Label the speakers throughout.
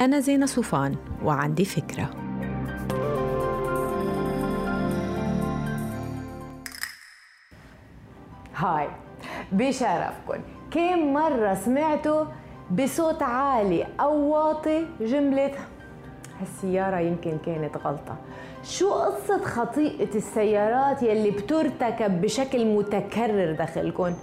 Speaker 1: أنا زينة صوفان وعندي فكرة.
Speaker 2: هاي بشرفكن. كم مرة سمعتوا بصوت عالي أو واطي جملة؟ هالسيارة يمكن كانت غلطة. شو قصة خطيئة السيارات يلي بترتكب بشكل متكرر داخلكم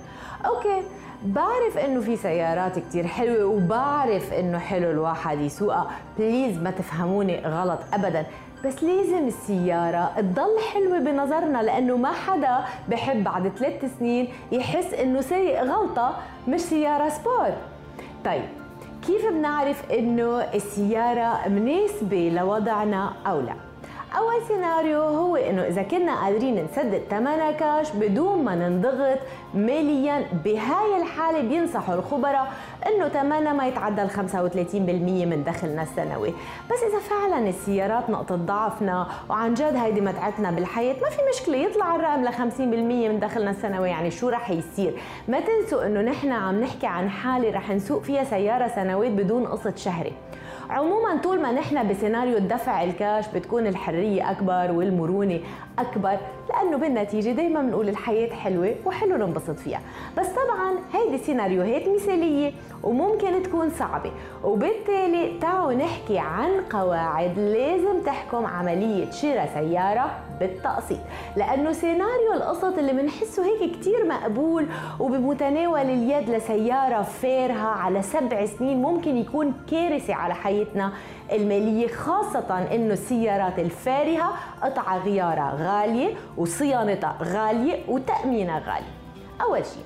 Speaker 2: أوكي بعرف إنه في سيارات كتير حلوة وبعرف إنه حلو الواحد يسوقها. please ما تفهموني غلط ابدا. بس لازم السيارة تضل حلوة بنظرنا لأنه ما حدا بحب بعد ثلاث سنين يحس إنه سايق غلطة مش سيارة sport طيب كيف بنعرف إنه السيارة مناسبة لوضعنا أو لا؟ أول سيناريو هو إنه إذا كنا قادرين نسدد ثمنها كاش بدون ما ننضغط ماليا بهاي الحالة بينصحوا الخبراء إنه ثمنها ما يتعدى ال 35% من دخلنا السنوي، بس إذا فعلا السيارات نقطة ضعفنا وعن جد هيدي متعتنا بالحياة ما في مشكلة يطلع الرقم ل 50% من دخلنا السنوي يعني شو رح يصير؟ ما تنسوا إنه نحن عم نحكي عن حالة رح نسوق فيها سيارة سنوات بدون قسط شهري. عموما طول ما نحن بسيناريو الدفع الكاش بتكون الحرية أكبر والمرونة أكبر لأنه بالنتيجة دايما بنقول الحياة حلوة وحلو ننبسط فيها بس طبعا هيدي سيناريوهات مثالية وممكن تكون صعبة. وبالتالي تعالوا نحكي عن قواعد لازم تحكم عملية شراء سيارة بالتقسيط. لأنه سيناريو القسط اللي بنحسه هيك كتير مقبول وبمتناول اليد لسيارة فارهة على سبع سنين ممكن يكون كارثة على حياتنا المالية خاصة إنه السيارات الفارهة قطع غيارها غالية وصيانتها غالية وتأمينها غالي أول شيء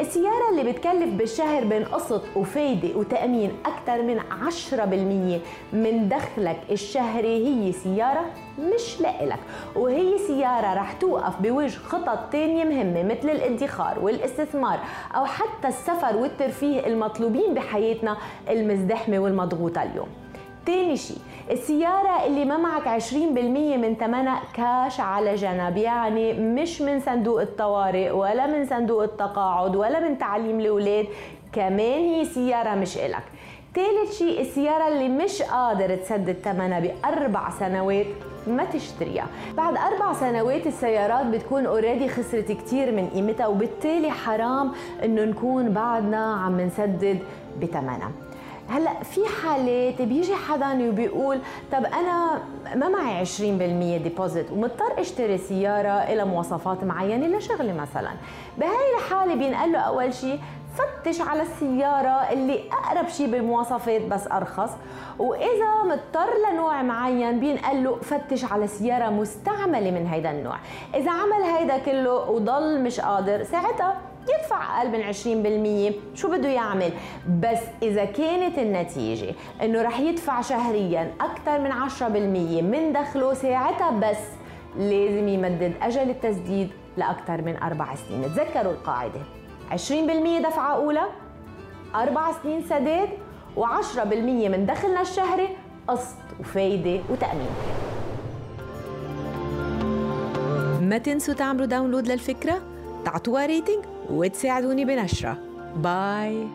Speaker 2: السيارة اللي بتكلف بالشهر بين قسط وفايدة وتأمين أكثر من 10% من دخلك الشهري هي سيارة مش لإلك. وهي سيارة رح توقف بوجه خطط تانية مهمة مثل الادخار والاستثمار أو حتى السفر والترفيه المطلوبين بحياتنا المزدحمة والمضغوطة اليوم. تاني شيء السيارة اللي ما معك 20% من ثمنها كاش على جنب يعني مش من صندوق الطوارئ ولا من صندوق التقاعد ولا من تعليم الأولاد كمان هي سيارة مش إلك. ثالث شيء السيارة اللي مش قادر تسدد ثمنها بأربع سنوات ما تشتريها. بعد أربع سنوات السيارات بتكون اوريدي خسرت كتير من قيمتها وبالتالي حرام إنه نكون بعدنا عم نسدد بثمنها. هلا في حالات بيجي حدا وبيقول طب أنا ما معي 20% ديبوزيت ومضطر اشتري سيارة لها مواصفات معينة لشغلي مثلا. بهاي الحالة بينقال له أول شيء فتش على السيارة اللي أقرب شيء بالمواصفات بس أرخص. وإذا مضطر لنوع معين بينقال له فتش على سيارة مستعملة من هيدا النوع. إذا عمل هيدا كله وضل مش قادر ساعتها يدفع أقل من 20% شو بده يعمل؟ بس إذا كانت النتيجة إنه رح يدفع شهريا أكثر من 10% من دخله ساعتها بس لازم يمدد أجل التسديد لأكثر من أربع سنين. تذكروا القاعدة. 20% دفعة أولى أربع سنين سداد و10% من دخلنا الشهري قسط وفايدة وتأمين.
Speaker 1: ما تنسوا تعملوا download للفكرة تعطوها rating وتساعدوني بنشرة. bye